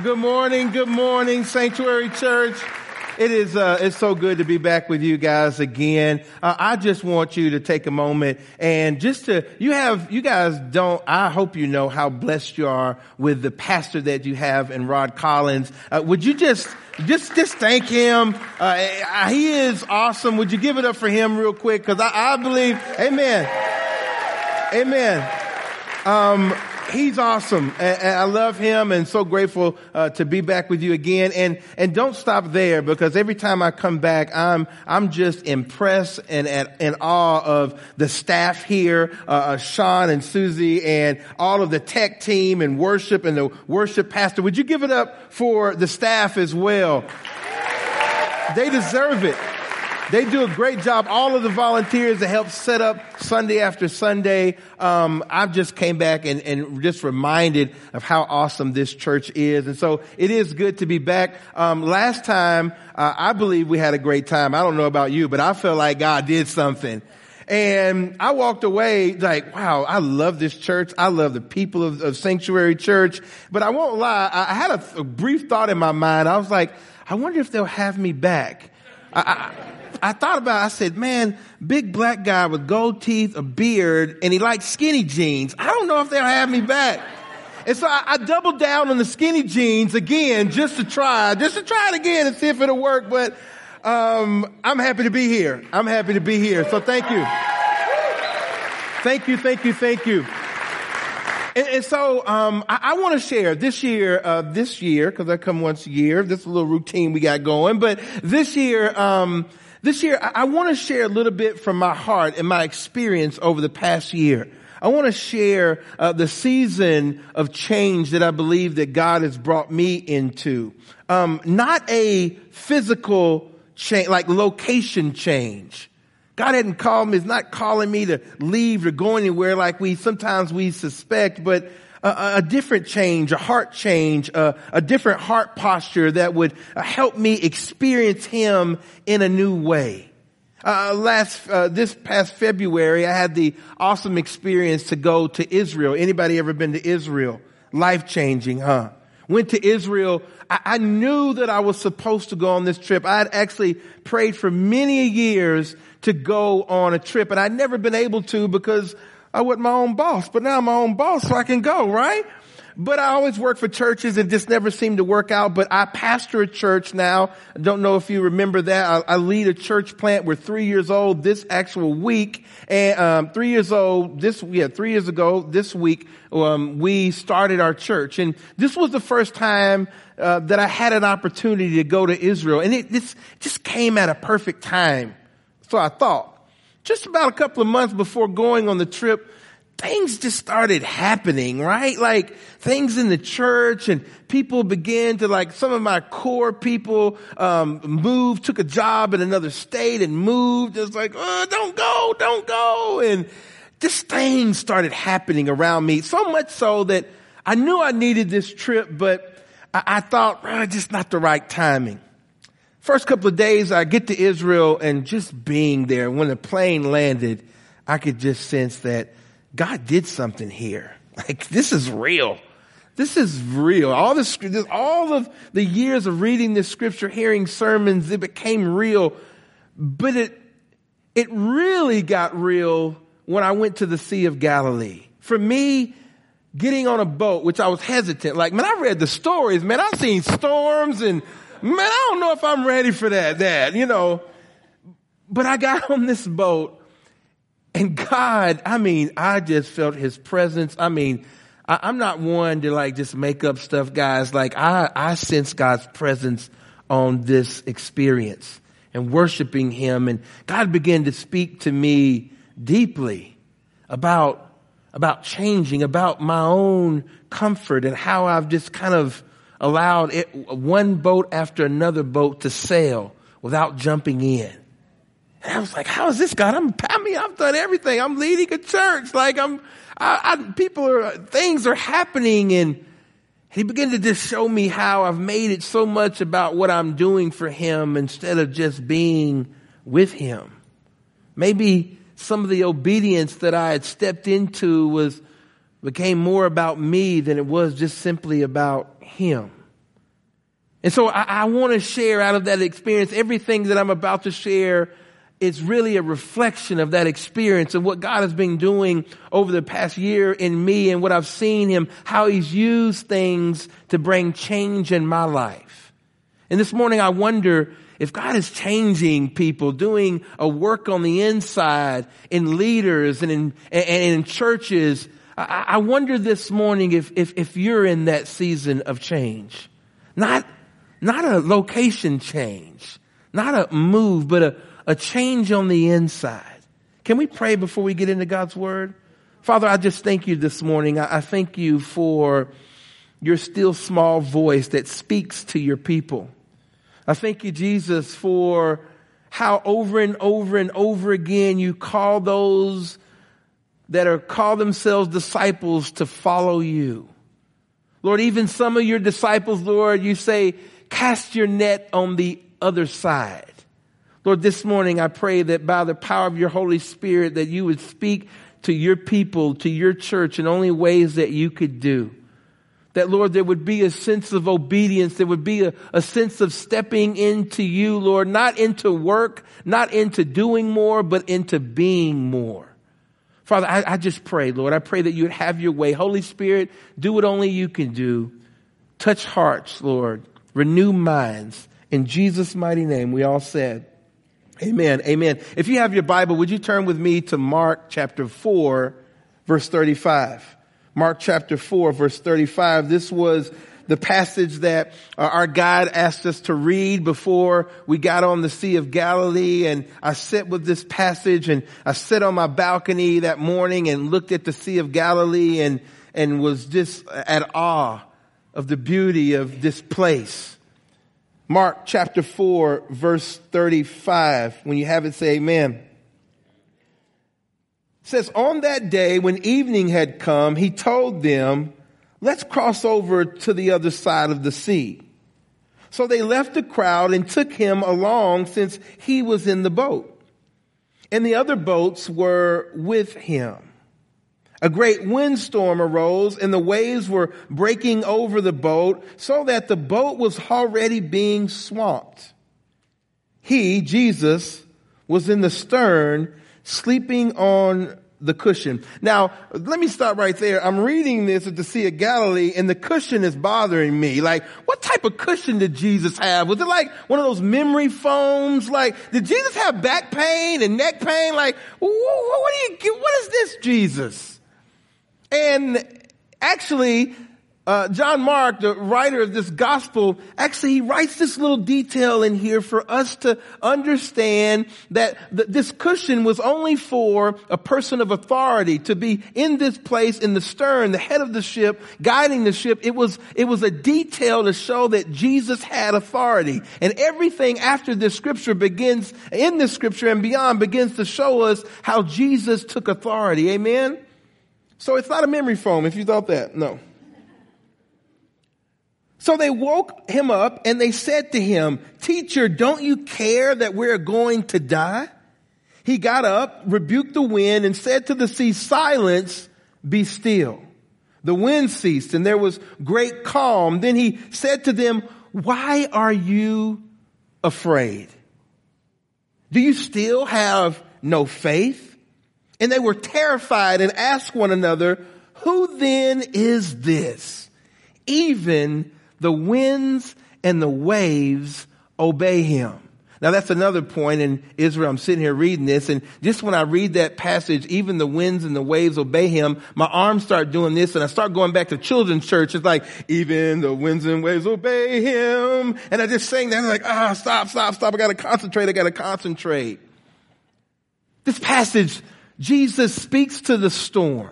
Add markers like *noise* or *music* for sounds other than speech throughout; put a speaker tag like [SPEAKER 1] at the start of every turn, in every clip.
[SPEAKER 1] Well, good morning. Good morning, Sanctuary Church. It is, uh, it's so good to be back with you guys again. Uh, I just want you to take a moment and just to, you have, you guys don't, I hope you know how blessed you are with the pastor that you have in Rod Collins. Uh, would you just, just, just thank him. Uh, he is awesome. Would you give it up for him real quick? Cause I, I believe, amen. Amen. Um, he's awesome. And, I love him and so grateful uh, to be back with you again. And and don't stop there because every time I come back, I'm I'm just impressed and at, in awe of the staff here, uh, uh, Sean and Susie, and all of the tech team and worship and the worship pastor. Would you give it up for the staff as well? They deserve it. They do a great job. All of the volunteers that help set up Sunday after Sunday. Um, I've just came back and, and just reminded of how awesome this church is. And so it is good to be back. Um, last time, uh, I believe we had a great time. I don't know about you, but I felt like God did something. And I walked away like, wow, I love this church. I love the people of, of Sanctuary Church. But I won't lie, I, had a, a, brief thought in my mind. I was like, I wonder if they'll have me back. I, I, I thought about it. I said, man, big black guy with gold teeth, a beard, and he likes skinny jeans. I don't know if they'll have me back. And so I, I, doubled down on the skinny jeans again just to try, just to try it again and see if it'll work. But um, I'm happy to be here. I'm happy to be here. So thank you. Thank you, thank you, thank you. And, and so um, I, I want to share this year, uh, this year, because I come once a year. This is a little routine we got going. But this year, um, this year, I, want to share a little bit from my heart and my experience over the past year. I want to share uh, the season of change that I believe that God has brought me into. Um, not a physical change, like location change. God hadn't called me, is not calling me to leave or go anywhere like we sometimes we suspect, but a, a different change, a heart change, a, a different heart posture that would help me experience Him in a new way. Uh, last uh, this past February, I had the awesome experience to go to Israel. Anybody ever been to Israel? Life changing, huh? Went to Israel. I, I knew that I was supposed to go on this trip. I had actually prayed for many years to go on a trip, and I'd never been able to because I wasn't my own boss, but now I'm my own boss so I can go, right? But I always work for churches and just never seemed to work out. But I pastor a church now. I don't know if you remember that. I, I lead a church plant. We're three years old this actual week. And, um, three years old this, yeah, three years ago this week, um, we started our church. And this was the first time, uh, that I had an opportunity to go to Israel. And it this just came at a perfect time. So I thought just about a couple of months before going on the trip, things just started happening, right? Like things in the church and people began to like, some of my core people, um, moved, took a job in another state and moved. It's like, oh, don't go, don't go. And just things started happening around me. So much so that I knew I needed this trip, but I, I thought, oh, just not the right timing. First couple of days, I get to Israel and just being there, when the plane landed, I could just sense that God did something here. *laughs* Like, this is real. This is real. All this, all of the years of reading this scripture, hearing sermons, it became real. But it, it really got real when I went to the Sea of Galilee. For me, getting on a boat, which I was hesitant, like, man, I read the stories, man, I've seen storms and man, I don't know if I'm ready for that, that, you know. But I got on this boat and God, I mean, I just felt his presence. I mean, I, am not one to like just make up stuff, guys. Like I, I sense God's presence on this experience and worshiping him. And God began to speak to me deeply about, about changing, about my own comfort and how I've just kind of allowed it, one boat after another boat to sail without jumping in. And I was like, how is this God? I'm, I mean, I've done everything. I'm leading a church. Like I'm, I, I, people are, things are happening and he began to just show me how I've made it so much about what I'm doing for him instead of just being with him. Maybe some of the obedience that I had stepped into was became more about me than it was just simply about him. And so I, I want to share out of that experience everything that I'm about to share is really a reflection of that experience and what God has been doing over the past year in me and what I've seen him, how he's used things to bring change in my life. And this morning I wonder if God is changing people, doing a work on the inside in leaders and in, and in churches, I, I wonder this morning if, if, if you're in that season of change. Not, not a location change, not a move, but a, a change on the inside. Can we pray before we get into God's word? Father, I just thank you this morning. I, I thank you for your still small voice that speaks to your people. I thank you, Jesus, for how over and over and over again you call those that are call themselves disciples to follow you. Lord, even some of your disciples, Lord, you say, cast your net on the other side. Lord, this morning I pray that by the power of your Holy Spirit that you would speak to your people, to your church in only ways that you could do. That Lord, there would be a sense of obedience. There would be a, a sense of stepping into you, Lord, not into work, not into doing more, but into being more. Father, I, I just pray, Lord, I pray that you would have your way. Holy Spirit, do what only you can do. Touch hearts, Lord. Renew minds. In Jesus' mighty name, we all said, Amen. Amen. If you have your Bible, would you turn with me to Mark chapter 4, verse 35? Mark chapter 4, verse 35. This was the passage that uh, our guide asked us to read before we got on the Sea of Galilee. And I sat with this passage and I sat on my balcony that morning and looked at the Sea of Galilee and, and was just at awe of the beauty of this place. Mark chapter 4 verse 35. When you have it, say amen. It says, on that day when evening had come, he told them, let's cross over to the other side of the sea. So they left the crowd and took him along since he was in the boat. And the other boats were with him. A great windstorm arose and the waves were breaking over the boat so that the boat was already being swamped. He, Jesus, was in the stern sleeping on the cushion. Now, let me stop right there. I'm reading this at the Sea of Galilee and the cushion is bothering me. Like, what type of cushion did Jesus have? Was it like one of those memory foams? Like, did Jesus have back pain and neck pain? Like, what do you, what is this Jesus? And actually, uh, John Mark, the writer of this gospel, actually he writes this little detail in here for us to understand that th- this cushion was only for a person of authority to be in this place in the stern, the head of the ship, guiding the ship. It was, it was a detail to show that Jesus had authority. And everything after this scripture begins, in this scripture and beyond begins to show us how Jesus took authority. Amen? So it's not a memory foam if you thought that. No. So they woke him up and they said to him, teacher, don't you care that we're going to die? He got up, rebuked the wind and said to the sea, silence, be still. The wind ceased and there was great calm. Then he said to them, why are you afraid? Do you still have no faith? And they were terrified and asked one another, who then is this? Even the winds and the waves obey him. Now that's another point in Israel. I'm sitting here reading this and just when I read that passage, even the winds and the waves obey him, my arms start doing this and I start going back to children's church. It's like, even the winds and waves obey him. And I just saying that. I'm like, ah, stop, stop, stop. I gotta concentrate. I gotta concentrate. This passage Jesus speaks to the storm.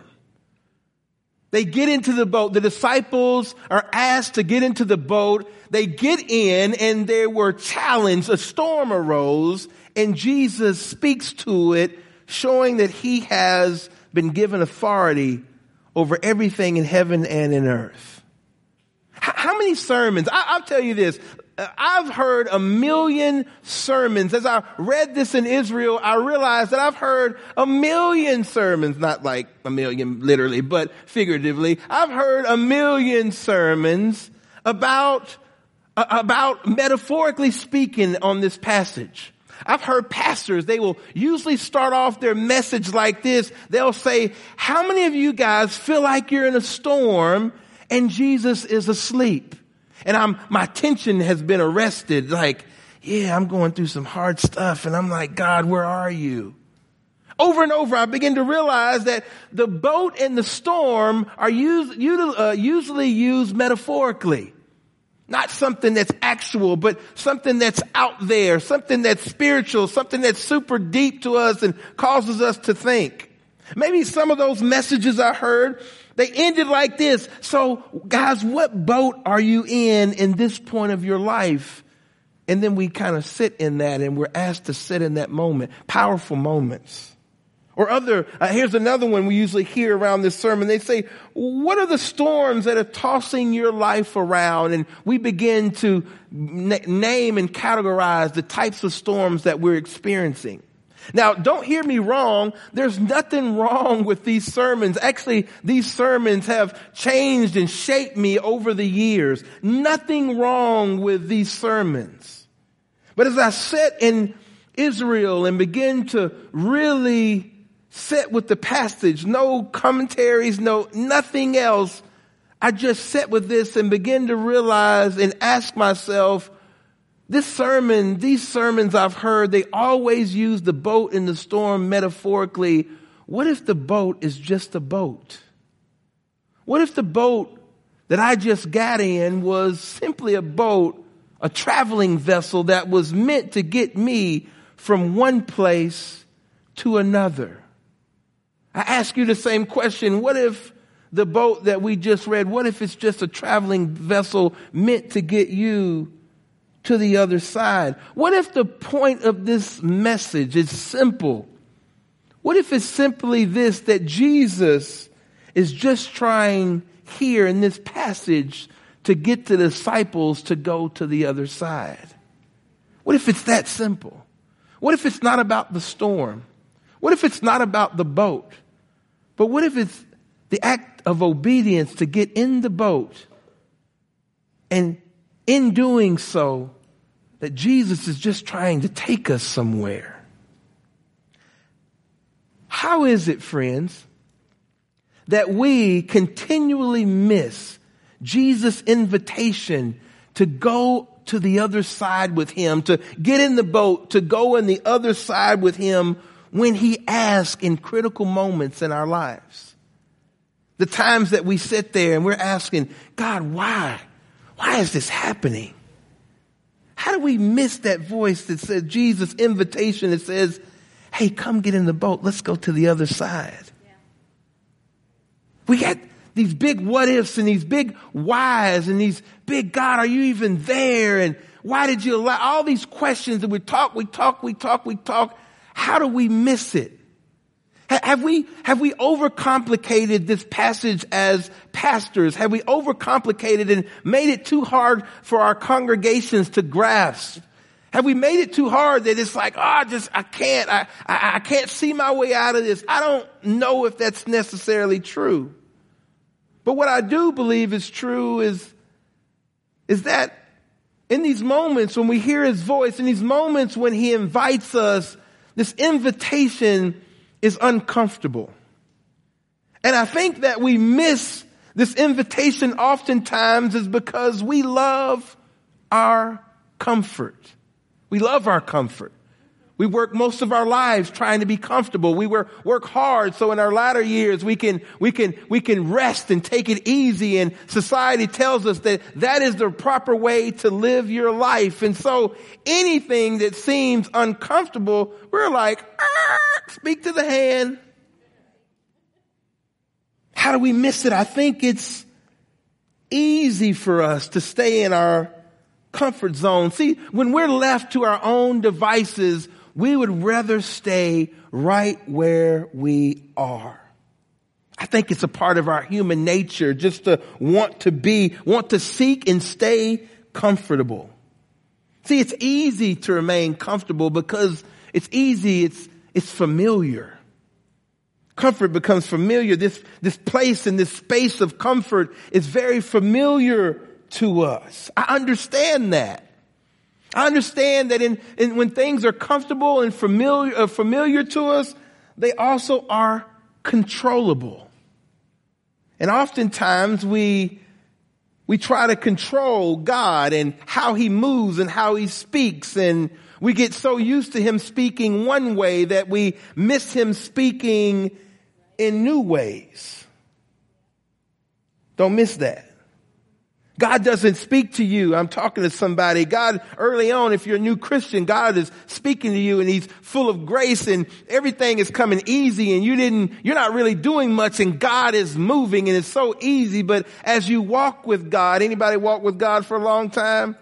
[SPEAKER 1] They get into the boat. The disciples are asked to get into the boat. They get in and they were challenged. A storm arose and Jesus speaks to it, showing that he has been given authority over everything in heaven and in earth. How many sermons? I, will tell you this. I've heard a million sermons. As I read this in Israel, I realized that I've heard a million sermons, not like a million literally, but figuratively. I've heard a million sermons about about metaphorically speaking on this passage. I've heard pastors, they will usually start off their message like this. They'll say, how many of you guys feel like you're in a storm and Jesus is asleep? And I'm, my attention has been arrested. Like, yeah, I'm going through some hard stuff. And I'm like, God, where are you? Over and over, I begin to realize that the boat and the storm are used, uh, usually used metaphorically. Not something that's actual, but something that's out there, something that's spiritual, something that's super deep to us and causes us to think. Maybe some of those messages I heard, they ended like this. So guys, what boat are you in in this point of your life? And then we kind of sit in that and we're asked to sit in that moment, powerful moments. Or other, uh, here's another one we usually hear around this sermon. They say, what are the storms that are tossing your life around? And we begin to name and categorize the types of storms that we're experiencing. Now, don't hear me wrong. There's nothing wrong with these sermons. Actually, these sermons have changed and shaped me over the years. Nothing wrong with these sermons. But as I sit in Israel and begin to really sit with the passage, no commentaries, no, nothing else. I just sat with this and begin to realize and ask myself, this sermon, these sermons I've heard, they always use the boat in the storm metaphorically. What if the boat is just a boat? What if the boat that I just got in was simply a boat, a traveling vessel that was meant to get me from one place to another? I ask you the same question. What if the boat that we just read, what if it's just a traveling vessel meant to get you to the other side? What if the point of this message is simple? What if it's simply this, that Jesus is just trying here in this passage to get the disciples to go to the other side? What if it's that simple? What if it's not about the storm? What if it's not about the boat? But what if it's the act of obedience to get in the boat and in doing so, that Jesus is just trying to take us somewhere? How is it, friends, that we continually miss Jesus' invitation to go to the other side with him, to get in the boat, to go on the other side with him when he asks in critical moments in our lives. The times that we sit there and we're asking, God, why? Why is this happening? How do we miss that voice that says Jesus' invitation that says, hey, come get in the boat. Let's go to the other side. Yeah. We got these big what ifs and these big whys and these big God, are you even there? And why did you allow all these questions that we talk, we talk, we talk, we talk. How do we miss it? Have we, have we overcomplicated this passage as pastors? Have we overcomplicated and made it too hard for our congregations to grasp? Have we made it too hard that it's like, oh, I just, I can't, I, I, I can't see my way out of this. I don't know if that's necessarily true. But what I do believe is true is, is that in these moments when we hear his voice, in these moments when he invites us this invitation is uncomfortable. And I think that we miss this invitation oftentimes is because we love our comfort. We love our comfort. We work most of our lives trying to be comfortable. We work, work hard so in our latter years we can, we can, we can rest and take it easy and society tells us that that is the proper way to live your life. And so anything that seems uncomfortable, we're like, ah, speak to the hand. How do we miss it? I think it's easy for us to stay in our comfort zone. See, when we're left to our own devices, we would rather stay right where we are. I think it's a part of our human nature just to want to be, want to seek and stay comfortable. See, it's easy to remain comfortable because it's easy, it's, it's familiar. Comfort becomes familiar. This, this place and this space of comfort is very familiar to us. I understand that. I understand that in, in when things are comfortable and familiar, uh, familiar to us, they also are controllable. And oftentimes we, we try to control God and how he moves and how he speaks. And we get so used to him speaking one way that we miss him speaking in new ways. Don't miss that. God doesn't speak to you. I'm talking to somebody. God, early on, if you're a new Christian, God is speaking to you and He's full of grace and everything is coming easy and you didn't, you're not really doing much and God is moving and it's so easy. But as you walk with God, anybody walk with God for a long time?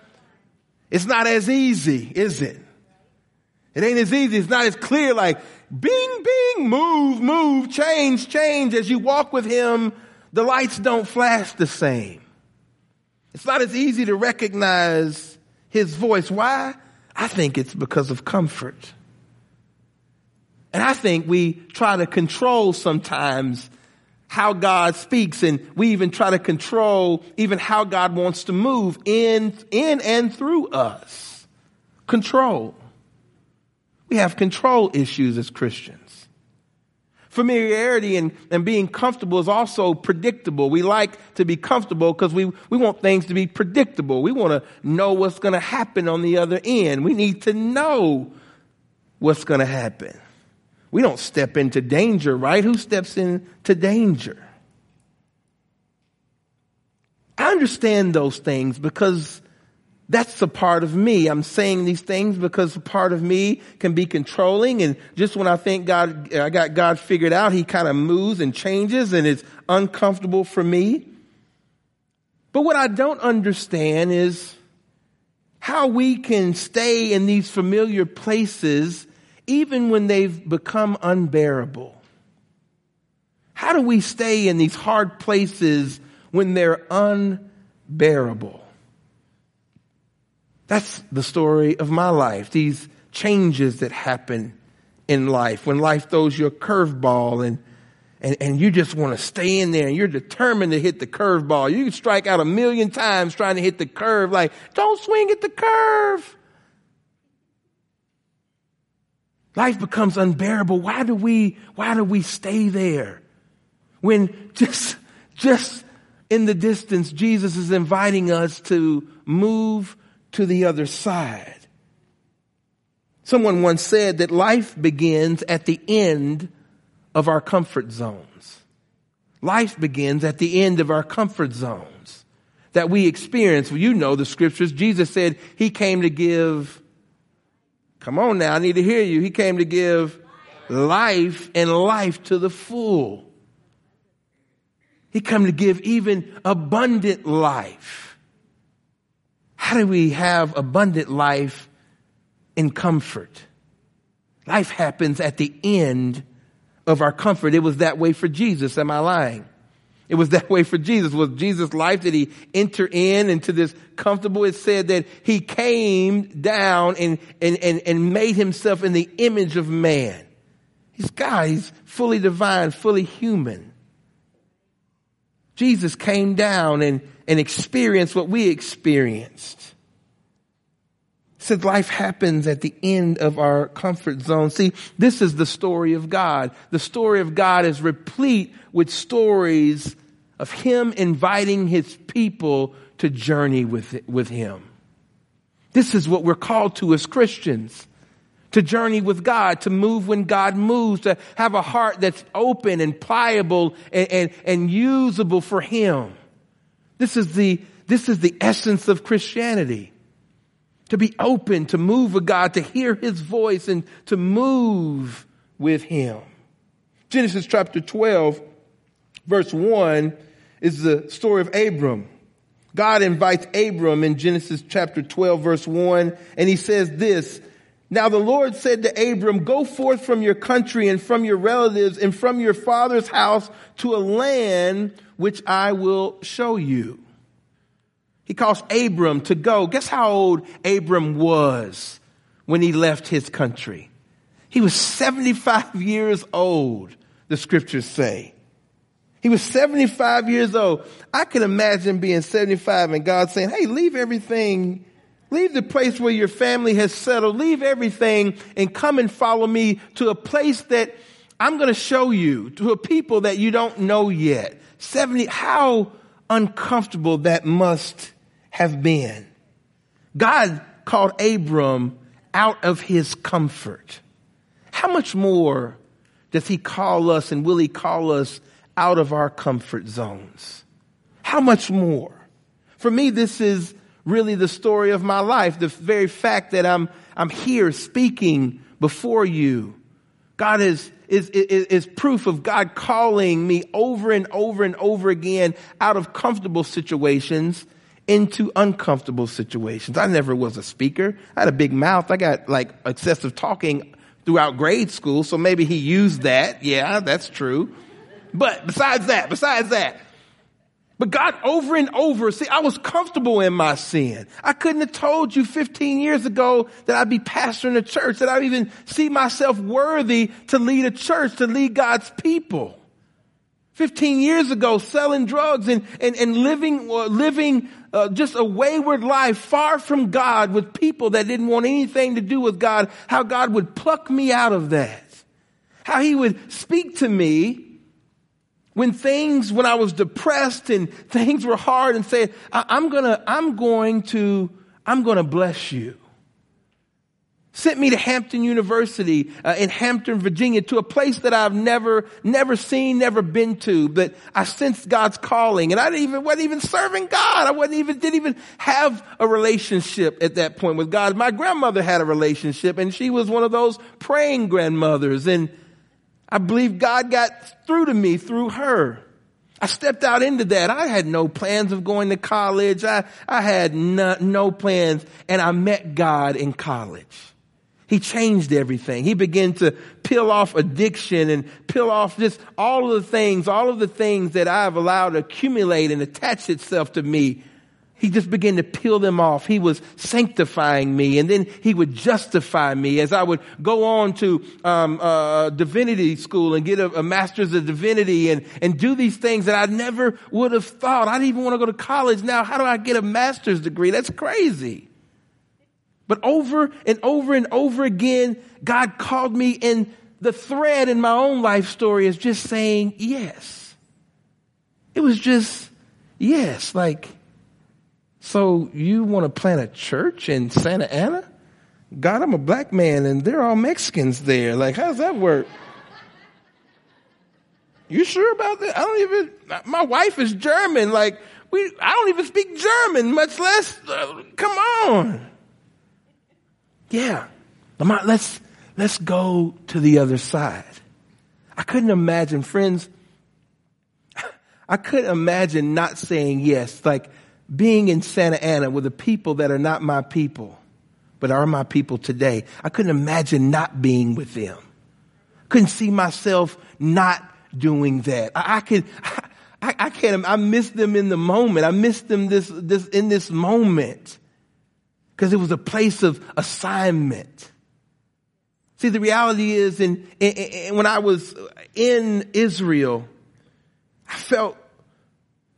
[SPEAKER 1] It's not as easy, is it? It ain't as easy. It's not as clear like bing, bing, move, move, change, change. As you walk with Him, the lights don't flash the same. It's not as easy to recognize his voice. Why? I think it's because of comfort. And I think we try to control sometimes how God speaks and we even try to control even how God wants to move in, in and through us. Control. We have control issues as Christians. Familiarity and, and being comfortable is also predictable. We like to be comfortable because we, we want things to be predictable. We want to know what's going to happen on the other end. We need to know what's going to happen. We don't step into danger, right? Who steps into danger? I understand those things because that's a part of me. I'm saying these things because a part of me can be controlling. And just when I think God, I got God figured out, he kind of moves and changes and it's uncomfortable for me. But what I don't understand is how we can stay in these familiar places even when they've become unbearable. How do we stay in these hard places when they're unbearable? That's the story of my life. These changes that happen in life when life throws you a curveball and and, and you just want to stay in there and you're determined to hit the curveball. You can strike out a million times trying to hit the curve, like, don't swing at the curve. Life becomes unbearable. Why do we, why do we stay there? When just, just in the distance, Jesus is inviting us to move to the other side. Someone once said that life begins at the end of our comfort zones. Life begins at the end of our comfort zones that we experience. Well, you know the scriptures. Jesus said he came to give, come on now, I need to hear you. He came to give life and life to the full. He came to give even abundant life. How do we have abundant life in comfort? Life happens at the end of our comfort. It was that way for Jesus. Am I lying? It was *laughs* that way for Jesus. Was Jesus' life? Did he enter in into this comfortable? It said that he came down and, and, and, and made himself in the image of man. He's God. He's fully divine, fully human. Jesus came down and, and experienced what we experienced. Said life happens at the end of our comfort zone. See, this is the story of God. The story of God is replete with stories of Him inviting His people to journey with, with Him. This is what we're called to as Christians to journey with God, to move when God moves, to have a heart that's open and pliable and, and, and usable for Him. This is the, this is the essence of Christianity. To be open, to move with God, to hear His voice and to move with Him. Genesis chapter 12, verse 1 is the story of Abram. God invites Abram in Genesis chapter 12, verse 1, and he says this, now the Lord said to Abram, go forth from your country and from your relatives and from your father's house to a land which I will show you. He calls Abram to go. Guess how old Abram was when he left his country? He was 75 *laughs* years old, the scriptures say. He was 75 years old. I can imagine being 75 and God saying, Hey, leave everything, leave the place where your family has settled, leave everything and come and follow me to a place that I'm going to show you, to a people that you don't know yet. 70, how uncomfortable that must have been. God called Abram out of his comfort. How much more does he call us and will he call us out of our comfort zones? How much more? For me, this is really the story of my life. The very fact that I'm, I'm here speaking before you. God is, is, is, is proof of God calling me over and over and over again out of comfortable situations into uncomfortable situations. I never was a speaker. I had a big mouth. I got like excessive talking throughout grade school, so maybe he used that. Yeah, that's true. But besides that, besides that, but God over and over, see, I was comfortable in my sin. I couldn't have told you 15 years ago that I'd be pastoring a church, that I'd even see myself worthy to lead a church, to lead God's people. 15 years ago, selling drugs and, and, and living, uh, living uh, just a wayward life far from God with people that didn't want anything to do with God, how God would pluck me out of that. How he would speak to me when things, when I was depressed and things were hard and said, I'm gonna, I'm going to, I'm gonna bless you sent me to Hampton University uh, in Hampton, Virginia, to a place that I've never, never seen, never been to. But I sensed God's calling, and I didn't even wasn't even serving God. I wasn't even didn't even have a relationship at that point with God. My grandmother had a relationship, and she was one of those praying grandmothers, and I believe God got through to me through her. I stepped out into that. I had no plans of going to college. I, I had no, no plans, and I met God in college. He changed everything. He began to peel off addiction and peel off just all of the things, all of the things that I've allowed to accumulate and attach itself to me. He just began to peel them off. He was sanctifying me, and then he would justify me as I would go on to um, uh, divinity school and get a, a, master's of divinity and and do these things that I never would have thought. I didn't even want to go to college. Now, how do I get a master's degree? That's crazy. But over and over and over again, God called me and the thread in my own life story is just saying yes. It was just yes. Like, so you want to plant a church in Santa Ana? God, I'm a black man and they're all Mexicans there. Like, how does that work? You sure about that? I don't even, my wife is German. Like, we, I don't even speak German, much less, uh, come on. Yeah. Lamont, let's, let's go to the other side. I couldn't imagine, friends, *laughs* I couldn't imagine not saying yes, like being in Santa Ana with the people that are not my people, but are my people today. I couldn't imagine not being with them. Couldn't see myself not doing that. I, I could, *laughs* I, I can't, I miss them in the moment. I miss them this, this, in this moment because it was a place of assignment. See, the reality is, and when I was in Israel, I felt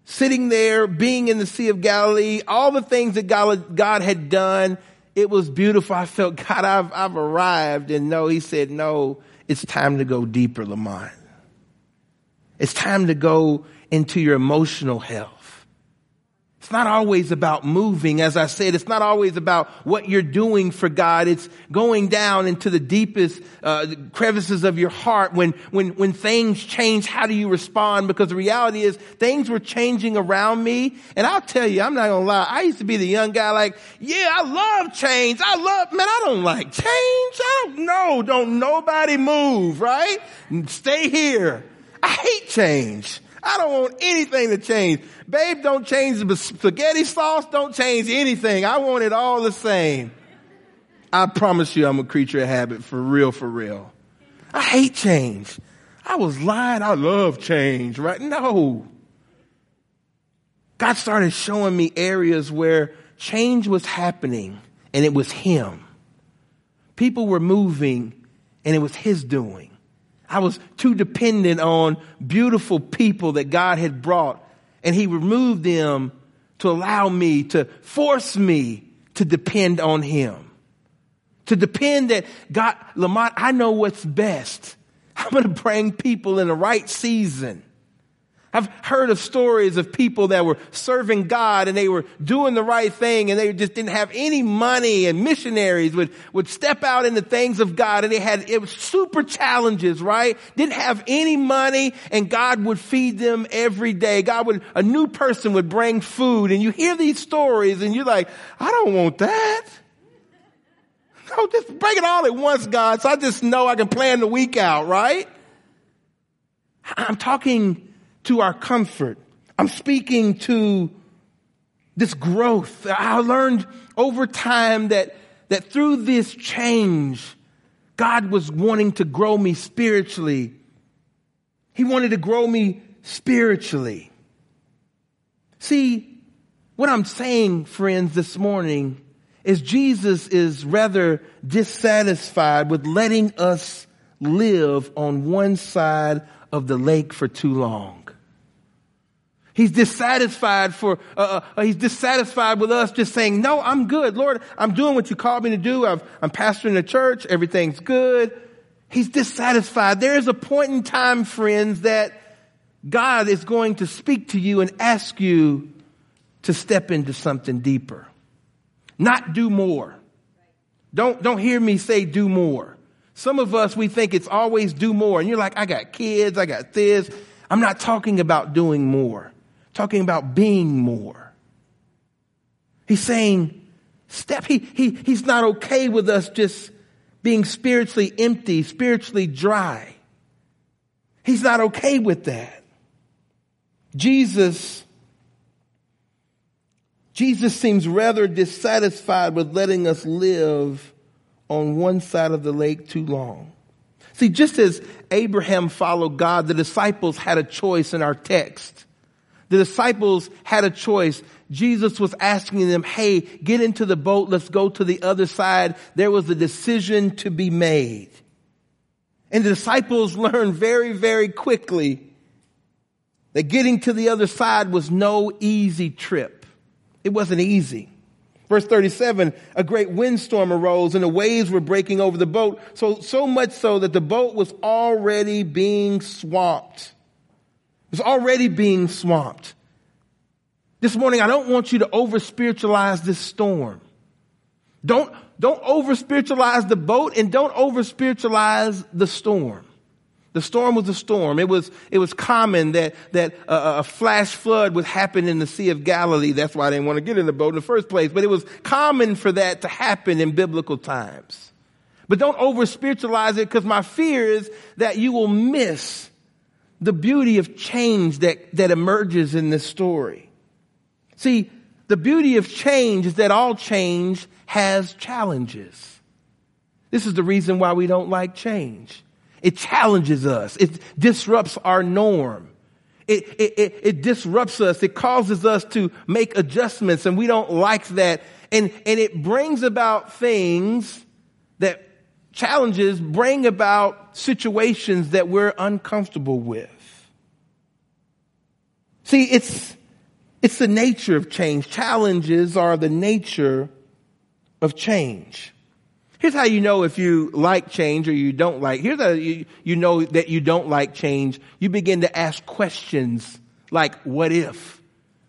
[SPEAKER 1] sitting there, being in the Sea of Galilee, all the things that God, God had done, it was beautiful. I felt, *laughs* God, I've, I've arrived. And no, he said, no, it's time to go deeper, Lamont. It's time to go into your emotional health. It's not always about moving. As I said, it's not always about what you're doing for God. It's going down into the deepest uh, crevices of your heart. When, when, when things change, how do you respond? Because the reality is things were changing around me. And I'll tell you, I'm not going to lie. I used to be the young guy like, yeah, I love change. I love, man, I don't like change. I don't know. Don't nobody move, right? Stay here. I hate change. I don't want anything to change. Babe, don't change the spaghetti sauce. Don't change anything. I want it all the same. I promise you I'm a creature of habit for real, for real. I hate change. I was lying. I love change, right? No. God started showing me areas where change was happening and it was Him. People were moving and it was His doing. I was too dependent on beautiful people that God had brought and he removed them to allow me, to force me to depend on him. To depend that God, Lamont, I know what's best. *laughs* I'm going to bring people in the right season. I've heard of stories of people that were serving God and they were doing the right thing and they just didn't have any money and missionaries would, would step out in the things of God and they had, it was super challenges, right? Didn't have any money and God would feed them every day. God would, a new person would bring food and you hear these stories and you're like, I don't want that. No, just bring it all at once, God, so I just know I can plan the week out, right? I'm talking to our comfort. I'm speaking to this growth. I learned over time that, that through this change, God was wanting to grow me spiritually. He wanted to grow me spiritually. See, what I'm saying, friends, this morning is Jesus is rather dissatisfied with letting us live on one side of the lake for too long. He's dissatisfied for, uh, uh, he's dissatisfied with us just saying, no, I'm good. Lord, I'm doing what you called me to do. i am pastoring the church. Everything's good. He's dissatisfied. There is a point in time, friends, that God is going to speak to you and ask you to step into something deeper. Not do more. Don't, don't hear me say do more. Some of us, we think it's always do more. And you're like, I got kids, I got this. I'm not talking about doing more talking about being more. He's saying, step, he, he, he's not okay with us just being spiritually empty, spiritually dry. He's not okay with that. Jesus, Jesus seems rather dissatisfied with letting us live on one side of the lake too long. See, just as Abraham followed God, the disciples had a choice in our text. The disciples had a choice. Jesus was asking them, hey, get into the boat. Let's go to the other side. There was a decision to be made. And the disciples *laughs* learned very, very quickly that getting to the other side was no easy trip. It wasn't easy. Verse 37, a great windstorm arose and the waves were breaking over the boat. So, so much so that the boat was already being swamped is already being swamped. This morning, I don't want you to over spiritualize this storm. Don't, don't over spiritualize the boat and don't over spiritualize the storm. The storm was a storm. It was, it was common that, that a, a, flash flood would happen in the Sea of Galilee. That's why I didn't want to get in the boat in the first place. But it was common for that to happen in biblical times. But don't over spiritualize it because my fear is that you will miss the beauty of change that, that emerges in this story. See, the beauty of change is that all change has challenges. This is the reason why we don't like change. It challenges us. It disrupts our norm. It, it, it, it, disrupts us. It causes us to make adjustments and we don't like that. And, and it brings about things that challenges bring about situations that we're uncomfortable with. See, it's, it's the nature of change. Challenges are the nature of change. Here's how you know if you like change or you don't like. Here's how you, you know that you don't like change. You begin to ask questions like, what if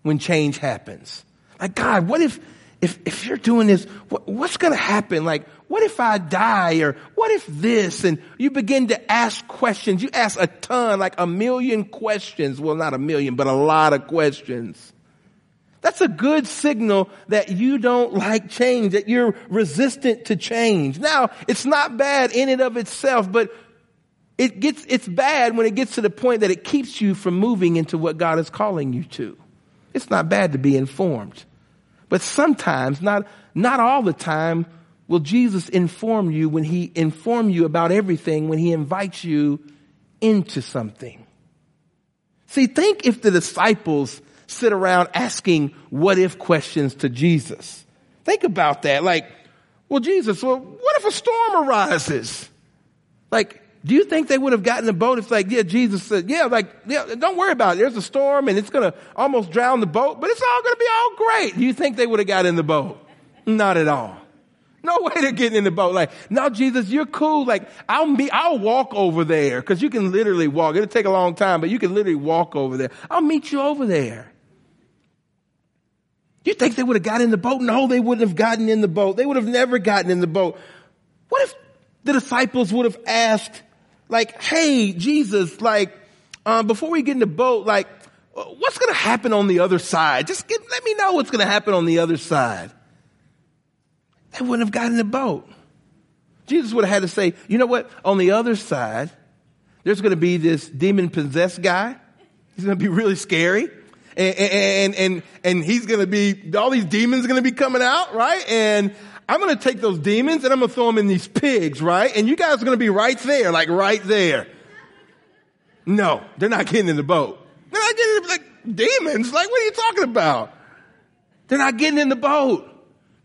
[SPEAKER 1] when change happens? Like, God, what if, if, if you're doing this, what, what's going to happen? Like, what if I die? Or what if this? And you begin to ask questions. You ask a ton, like a million questions. Well, not a million, but a lot of questions. That's a good signal that you don't like change, that you're resistant to change. Now, it's not bad in and of itself, but it gets, it's bad when it gets to the point that it keeps you from moving into what God is calling you to. It's not bad to be informed. But sometimes, not, not all the time, will Jesus inform you when he inform you about everything when he invites you into something. See, think if the disciples sit around asking what if questions to Jesus. Think about that. Like, well, Jesus, well, what if a storm arises? Like, do you think they would have gotten the boat if like, yeah, Jesus said, yeah, like, yeah, don't worry about it. There's a storm and it's going to almost drown the boat, but it's all going to be all great. Do you think they would have got in the boat? Not at all. No way they're getting in the boat. Like, no, Jesus, you're cool. Like, I'll be, I'll walk over there because you can literally walk. It'll take a long time, but you can literally walk over there. I'll meet you over there. You think they would have got in the boat? No, they wouldn't have gotten in the boat. They would have never gotten in the boat. What if the disciples would have asked, like, hey, Jesus, like, um, before we get in the boat, like, what's going to happen on the other side? Just get, let me know what's going to happen on the other side. They wouldn't have gotten in the boat. Jesus would have had to say, you know what? On the other side, there's going to be this demon possessed guy. He's going to be really scary. And, and, and, and he's going to be, all these demons are going to be coming out, right? And I'm going to take those demons and I'm going to throw them in these pigs, right? And you guys are going to be right there, like right there. No, they're not getting in the boat. They're not getting in, the, like demons. Like, what are you talking about? They're not getting in the boat.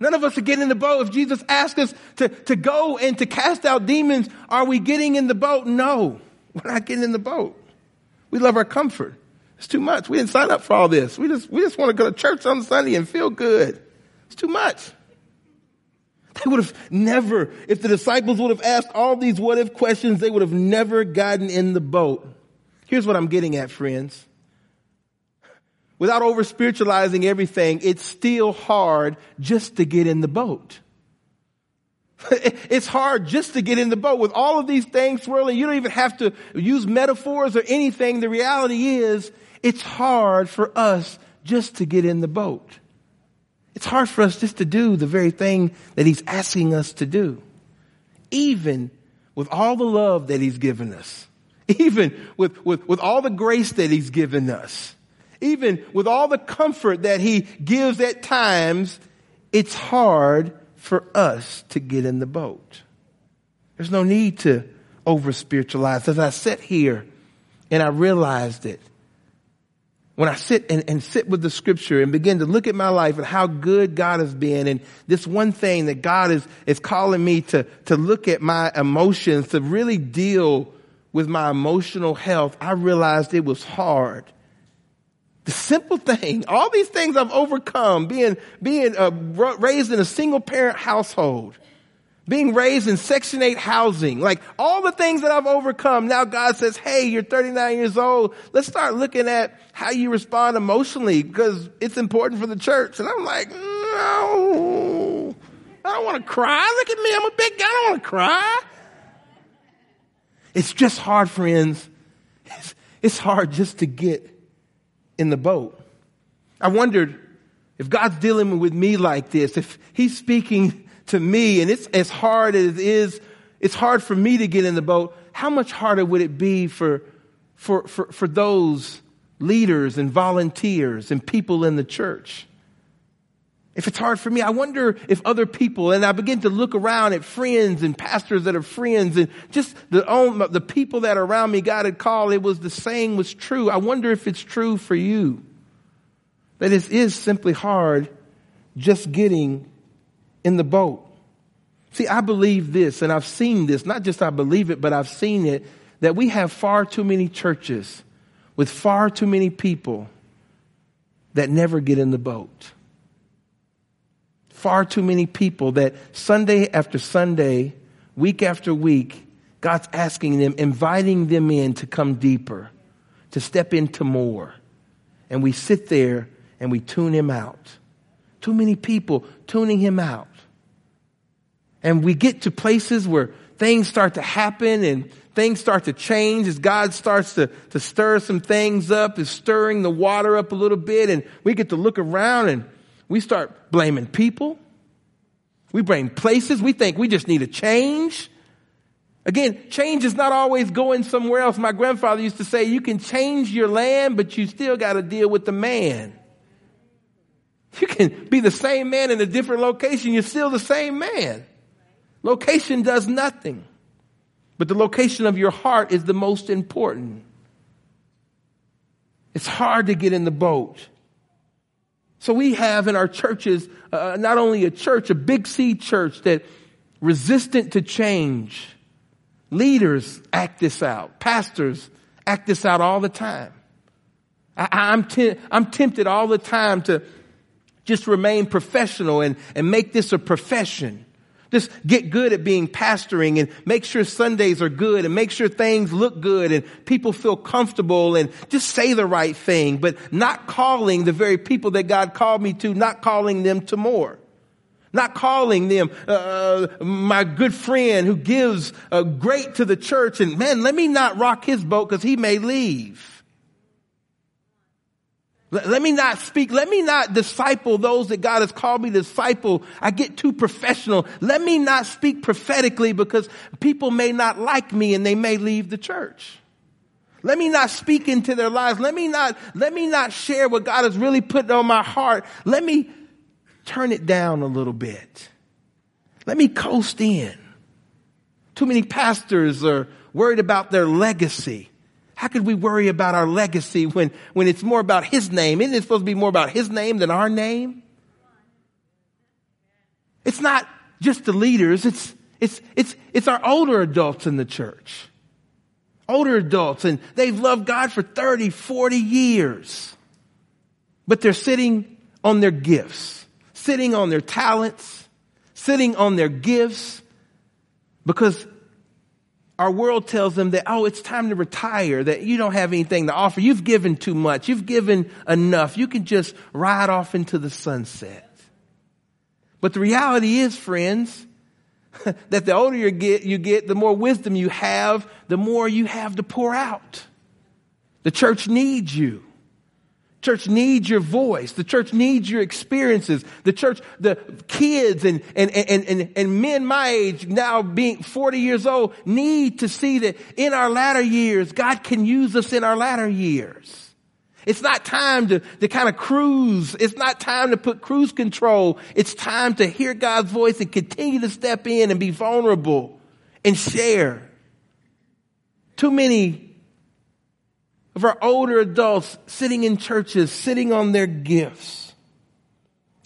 [SPEAKER 1] None of us are getting in the boat. If Jesus asked us to, to go and to cast out demons, are we getting in the boat? No, we're not getting in the boat. We love our comfort. It's too much. We didn't sign up for all this. We just, we just want to go to church on Sunday and feel good. It's too much. They would have never, if the disciples would have asked all these what if questions, they would have never gotten in the boat. Here's what I'm getting at, friends. Without over spiritualizing everything, it's still hard just to get in the boat. *laughs* It's hard just to get in the boat with all of these things swirling. You don't even have to use metaphors or anything. The reality is it's hard for us just to get in the boat. It's hard for us just to do the very thing that he's asking us to do. Even with all the love that he's given us. *laughs* Even with, with, with all the grace that he's given us. Even with all the comfort that he gives at times, it's hard for us to get in the boat. There's no need to over spiritualize. As I sit here and I realized it, when I sit and, and, sit with the scripture and begin to look at my life and how good God has been and this one thing that God is, is calling me to, to look at my emotions, to really deal with my emotional health, I realized it was hard. The simple thing, all these things I've overcome, being, being uh, raised in a single parent household, being raised in Section 8 housing, like all the things that I've overcome. Now God says, hey, you're 39 years old. Let's start looking at how you respond emotionally because it's important for the church. And I'm like, no, I don't want to cry. Look at me. I'm a big guy. I don't want to cry. It's just hard, friends. It's, it's hard just to get in the boat. I wondered if God's dealing with me like this, if he's speaking to me, and it's as hard as it is, it's hard for me to get in the boat. How much harder would it be for, for, for, for those leaders and volunteers and people in the church? If it's hard for me, I wonder if other people, and I begin to look around at friends and pastors that are friends and just the, own, the people that are around me God had called, it was the same was true. I wonder if it's true for you. That it is simply hard just getting in the boat. See, I believe this, and I've seen this, not just I believe it, but I've seen it, that we have far too many churches with far too many people that never get in the boat. Far too many people that Sunday after Sunday, week after week, God's asking them, inviting them in to come deeper, to step into more. And we sit there and we tune him out. Too many people tuning him out and we get to places where things start to happen and things start to change as God starts to, to stir some things up, is stirring the water up a little bit, and we get to look around and we start blaming people. We blame places. We think we just need a change. Again, change is not always going somewhere else. My grandfather used to say, you can change your land, but you still got to deal with the man. You can be the same man in a different location. You're still the same man. Location does nothing. But the location of your heart is the most important. It's hard to get in the boat. So we have in our churches, uh, not only a church, a big C church that resistant to change, Leaders act this out. Pastors act this out all the time. I, am te- I'm tempted all the time to just remain professional and, and make this a profession. Just get good at being pastoring and make sure Sundays are good and make sure things look good and people feel comfortable and just say the right thing, but not calling the very people that God called me to, not calling them to more. Not calling them uh, my good friend who gives uh, great to the church and man, let me not rock his boat because he may leave. Let me not speak. Let me not disciple those that God has called me to disciple. I get too professional. Let me not speak prophetically because people may not like me and they may leave the church. Let me not speak into their lives. Let me not, let me not share what God has really put on my heart. Let me turn it down a little bit. Let me coast in. Too many pastors are worried about their legacy. How could we worry about our legacy when, when it's more about His name? Isn't it supposed to be more about His name than our name? It's not just the leaders, it's, it's, it's, it's our older adults in the church. Older adults, and they've loved God for 30, 40 years. But they're sitting on their gifts, sitting on their talents, sitting on their gifts, because our world tells them that, oh, it's time to retire, that you don't have anything to offer. You've given too much. You've given enough. You can just ride off into the sunset. But the reality is, friends, *laughs* that the older you get, you get, the more wisdom you have, the more you have to pour out. The church needs you. Church needs your voice. The church needs your experiences. The church, the kids and, and, and, and, and men my age now being 40 years old need to see that in our latter years, God can use us in our latter years. It's not time to, to kind of cruise. It's not time to put cruise control. It's time to hear God's voice and continue to step in and be vulnerable and share. Too many of our older adults sitting in churches, sitting on their gifts.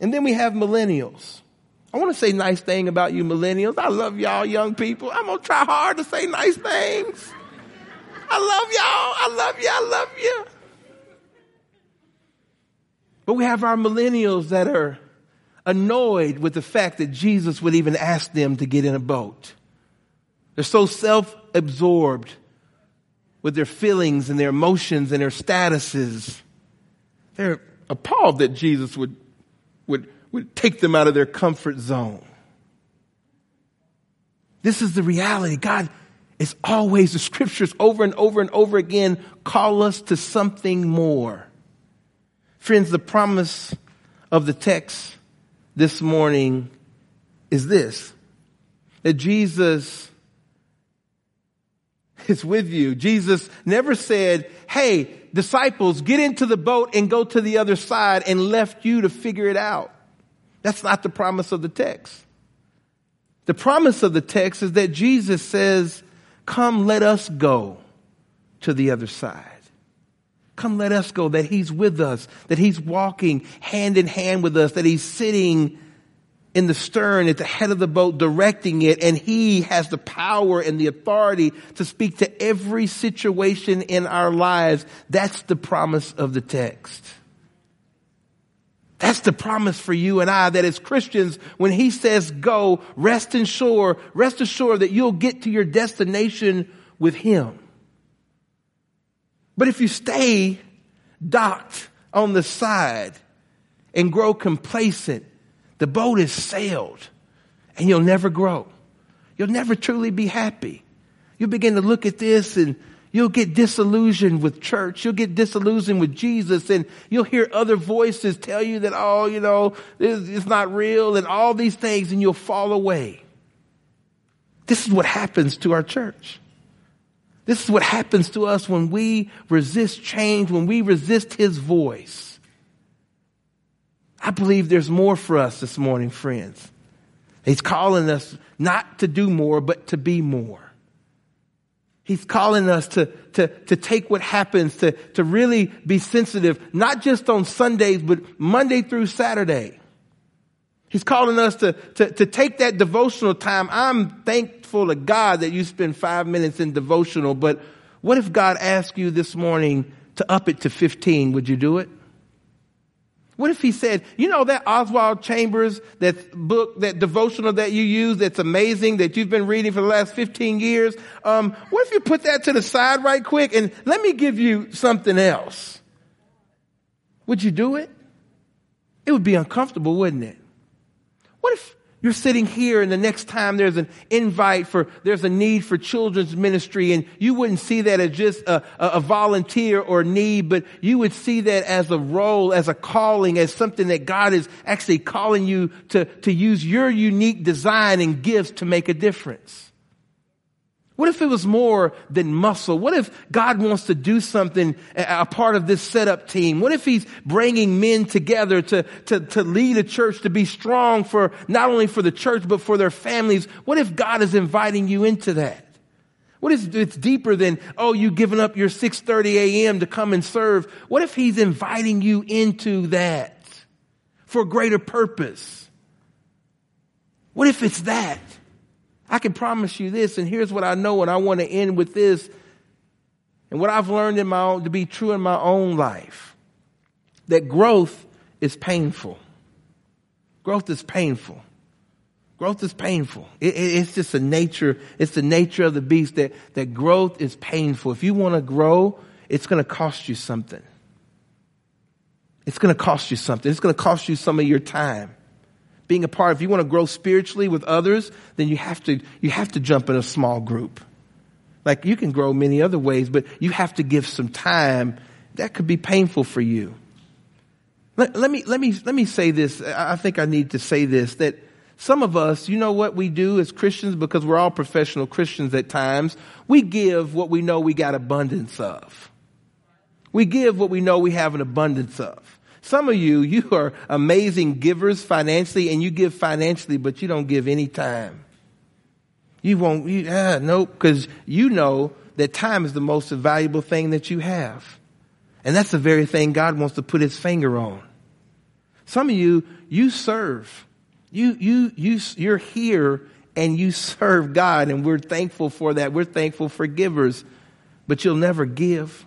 [SPEAKER 1] And then we have millennials. I want to say nice thing about you millennials. I love y'all young people. I'm going to try hard to say nice things. I love y'all. I love you. I love you. But we have our millennials that are annoyed with the fact that Jesus would even ask them to get in a boat. They're so self-absorbed with their feelings and their emotions and their statuses. They're appalled that Jesus would, would, would take them out of their comfort zone. This is the reality. God is always, the scriptures over and over and over again call us to something more. Friends, the promise of the text this morning is this that Jesus is with you. Jesus never said, Hey, disciples, get into the boat and go to the other side and left you to figure it out. That's not the promise of the text. The promise of the text is that Jesus says, Come, let us go to the other side. Come, let us go, that He's with us, that He's walking hand in hand with us, that He's sitting in the stern at the head of the boat directing it and he has the power and the authority to speak to every situation in our lives. That's the promise of the text. That's the promise for you and I that as Christians, when he says go, rest assured, rest assured that you'll get to your destination with him. But if you stay docked on the side and grow complacent, the boat is sailed and you'll never grow. You'll never truly be happy. You'll begin to look at this and you'll get disillusioned with church. You'll get disillusioned with Jesus and you'll hear other voices tell you that, oh, you know, it's not real and all these things and you'll fall away. This is what happens to our church. This is what happens to us when we resist change, when we resist His voice. I believe there's more for us this morning, friends. He's calling us not to do more, but to be more. He's calling us to, to, to take what happens, to, to really be sensitive, not just on Sundays, but Monday through Saturday. He's calling us to, to, to take that devotional time. I'm thankful to God that you spend five minutes in devotional, but what if God asked you this morning to up it to 15? Would you do it? What if he said, you know that Oswald Chambers, that book, that devotional that you use that's amazing that you've been reading for the last 15 years? Um, what if you put that to the side right quick and let me give you something else? Would you do it? It would be uncomfortable, wouldn't it? What if you're sitting here and the next time there's an invite for, there's a need for children's ministry and you wouldn't see that as just a, a, volunteer or need, but you would see that as a role, as a calling, as something that God is actually calling you to, to use your unique design and gifts to make a difference. What if it was more than muscle? What if God wants to do something, a part of this setup team? What if He's bringing men together to, to, to lead a church to be strong for, not only for the church, but for their families? What if God is inviting you into that? What if it's deeper than, oh, you giving up your 6.30 a.m. to come and serve? What if He's inviting you into that for greater purpose? What if it's that? I can promise you this, and here's what I know, and I want to end with this, and what I've learned in my own, to be true in my own life, that growth is painful. Growth is painful. Growth is painful. It, it, it's just a nature, it's the nature of the beast that, that growth is painful. If you want to grow, it's going to cost you something. It's going to cost you something. It's going to cost you some of your time being a part, if you want to grow spiritually with others, then you have to, you have to jump in a small group. Like you can grow many other ways, but you have to give some time. That could be painful for you. Let, let me, let me, let me say this. I think I need to say this that some of us, you know what we do as Christians because we're all professional Christians at times. We give what we know we got abundance of. We give what we know we have an abundance of. Some of you, you are amazing givers financially and you give financially, but you don't give any time. You won't, you, ah, nope, because you know that time is the most valuable thing that you have. And that's the very thing God wants to put his finger on. Some of you, you serve. You, you, you, you're here and you serve God and we're thankful for that. We're thankful for givers, but you'll never give.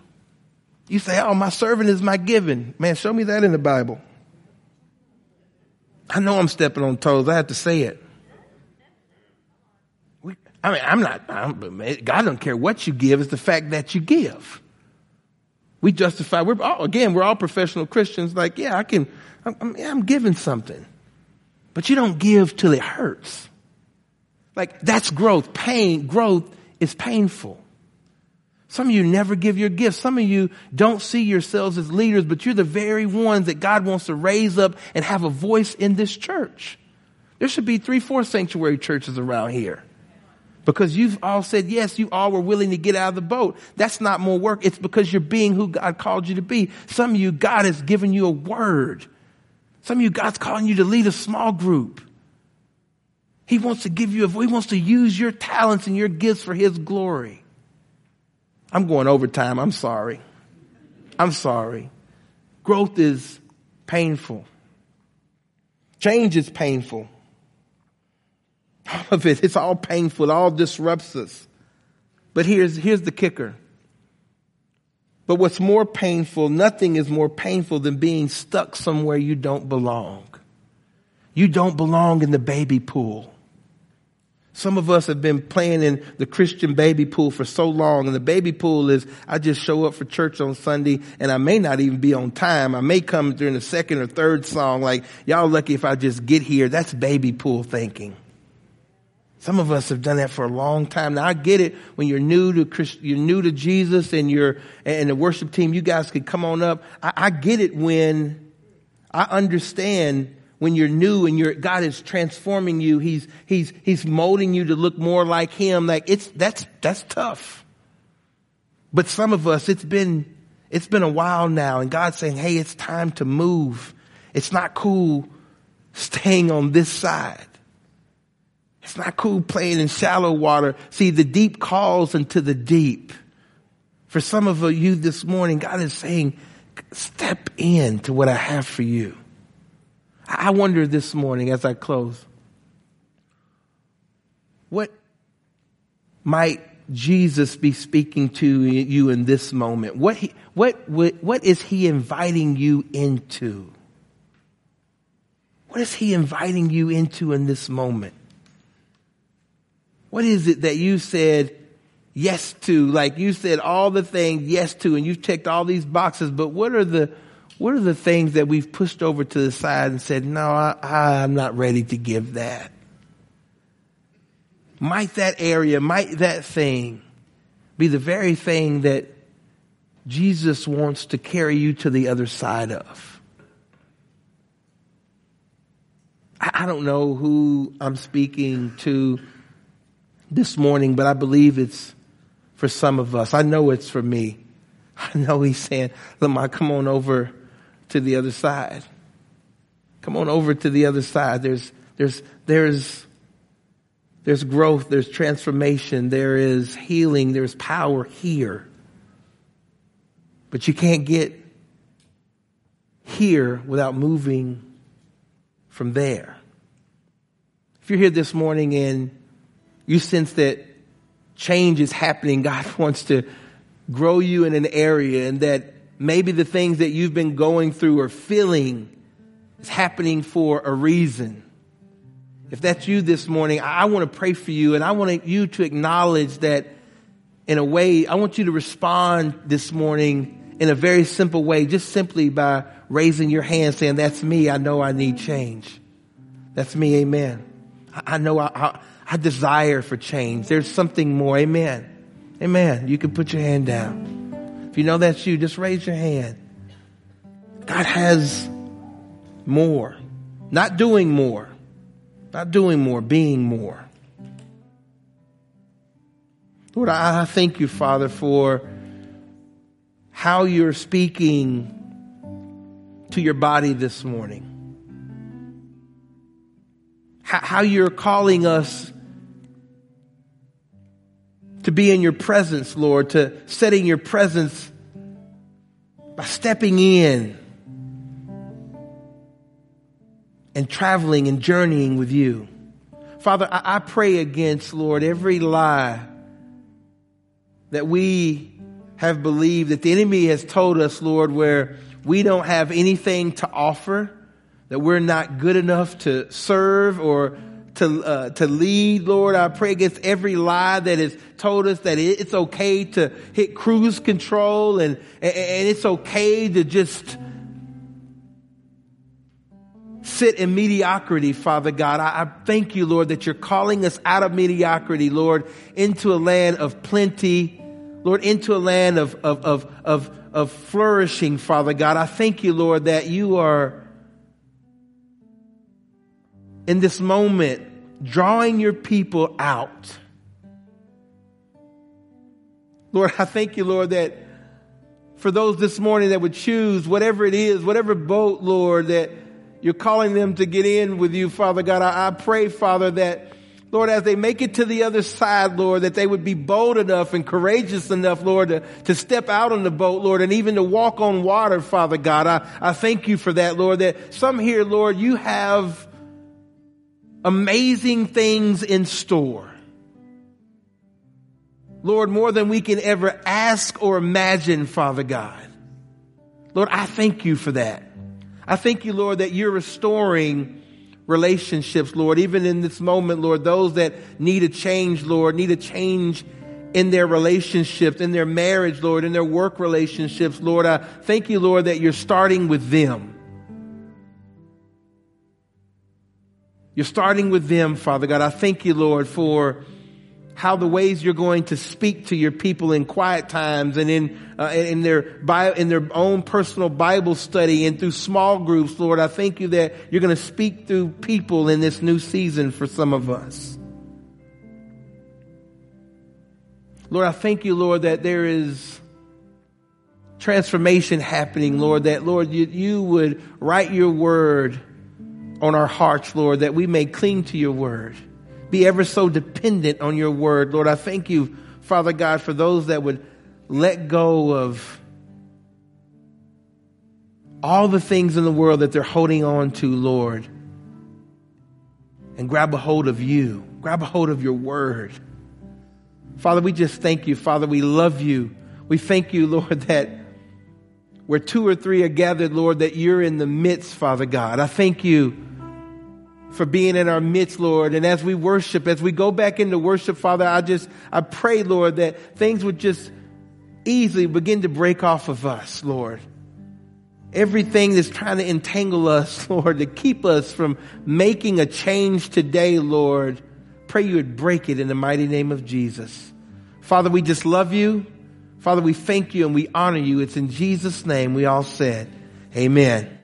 [SPEAKER 1] You say, oh, my servant is my giving. Man, show me that in the Bible. I know I'm stepping on toes. I have to say it. We, I mean, I'm not, I'm, God don't care what you give. It's the fact that you give. We justify, we're all, again, we're all professional Christians. Like, yeah, I can, I'm, I'm, I'm giving something. But you don't give till it hurts. Like, that's growth. Pain, growth is painful. Some of you never give your gifts. Some of you don't see yourselves as leaders, but you're the very ones that God wants to raise up and have a voice in this church. There should be three, four sanctuary churches around here. Because you've all said yes, you all were willing to get out of the boat. That's not more work. It's because you're being who God called you to be. Some of you, God has given you a word. Some of you, God's calling you to lead a small group. He wants to give you a, he wants to use your talents and your gifts for his glory. I'm going overtime. I'm sorry. I'm sorry. Growth is painful. Change is painful. *laughs* All of it, it's all painful. It all disrupts us. But here's, here's the kicker. But what's more painful, nothing is more painful than being stuck somewhere you don't belong. You don't belong in the baby pool. Some of us have been playing in the Christian baby pool for so long, and the baby pool is I just show up for church on Sunday, and I may not even be on time. I may come during the second or third song, like y'all lucky if I just get here. That's baby pool thinking. Some of us have done that for a long time. Now I get it when you're new to Christ, you're new to Jesus, and you're and the worship team. You guys could come on up. I, I get it when I understand when you're new and you're, God is transforming you, He's, He's, He's molding you to look more like Him. Like it's, that's, that's tough. But some of us, it's been, it's been a while now and God's saying, hey, it's time to move. It's not cool staying on this side. It's not cool playing in shallow water. See, the deep calls into the deep. For some of you this morning, God is saying, step in to what I have for you. I wonder this morning as I close, what, might Jesus be speaking to you in this moment? What, he, what, what, what is he inviting you into? What is he inviting you into in this moment? What is it that you said yes to? Like you said all the things yes to and you've checked all these boxes, but what are the, what are the things that we've pushed over to the side and said, no, I, I'm not ready to give that? Might that area, might that thing be the very thing that Jesus wants to carry you to the other side of? I don't know who I'm speaking to this morning, but I believe it's for some of us. I know it's for me. I know he's saying, Lamont, come on over to the other side. Come on over to the other side. There's, there's, there's, there's growth, there's transformation, there is healing, there's power here. But you can't get here without moving from there. If you're here this morning and you sense that change is happening, God *laughs* wants to grow you in an area and that maybe the things that you've been going through or feeling is happening for a reason. If that's you this morning, I want to pray for you and I want you to acknowledge that in a way, I want you to respond this morning in a very simple way, just simply by raising your hand saying, that's me. I know I need change. That's me. Amen. I, know I, I, I desire for change. There's something more. Amen. Amen. You can put your hand down. If you know that's you, just raise your hand. God has more. Not doing more. Not doing more, being more. Lord, I thank you, Father, for how you're speaking to your body this morning. How you're calling us to be in your presence, Lord, to setting your presence by stepping in and traveling and journeying with you. Father, I, I pray against, Lord, every lie that we have believed that the enemy has told us, Lord, where we don't have anything to offer, that we're not good enough to serve or to uh, to lead, Lord. I pray against every lie that has told us that it's okay to hit cruise control and and it's okay to just sit in mediocrity, Father God. I, I thank you, Lord, that you're calling us out of mediocrity, Lord, into a land of plenty, Lord, into a land of of of of, of flourishing, Father God. I thank you, Lord, that you are in this moment, drawing your people out. Lord, I thank you, Lord, that for those this morning that would choose whatever it is, whatever boat, Lord, that you're calling them to get in with you, Father God, I, I pray, Father, that Lord, as they make it to the other side, Lord, that they would be bold enough and courageous enough, Lord, to, to step out on the boat, Lord, and even to walk on water, Father God. I, I thank you for that, Lord, that some here, Lord, you have amazing things in store. Lord, more than we can ever ask or imagine, Father God. Lord, I thank you for that. I thank you, Lord, that you're restoring relationships, Lord, even in this moment, Lord, those that need a change, Lord, need a change in their relationships, in their marriage, Lord, in their work relationships, Lord. I thank you, Lord, that you're starting with them. You're starting with them, Father God. I thank you, Lord, for how the ways you're going to speak to your people in quiet times and in uh, in their bio, in their own personal Bible study and through small groups, Lord. I thank you that you're going to speak through people in this new season for some of us. Lord, I thank you, Lord, that there is transformation happening, Lord, that Lord, you, you would write your word on our hearts, Lord, that we may cling to your word, be ever so dependent on your word. Lord, I thank you, Father God, for those that would let go of all the things in the world that they're holding on to, Lord, and grab a hold of you, grab a hold of your word. Father, we just thank you. Father, we love you. We thank you, Lord, *laughs* that where two or three are gathered, Lord, that you're in the midst, Father God. I thank you for being in our midst, Lord. And as we worship, as we go back into worship, Father, I just, I pray, Lord, that things would just easily begin to break off of us, Lord. Everything that's trying to entangle us, *laughs* Lord, to keep us from making a change today, Lord. Pray you would break it in the mighty name of Jesus. Father, we just love you. Father, we thank you and we honor you. It's in Jesus' name we all said, Amen.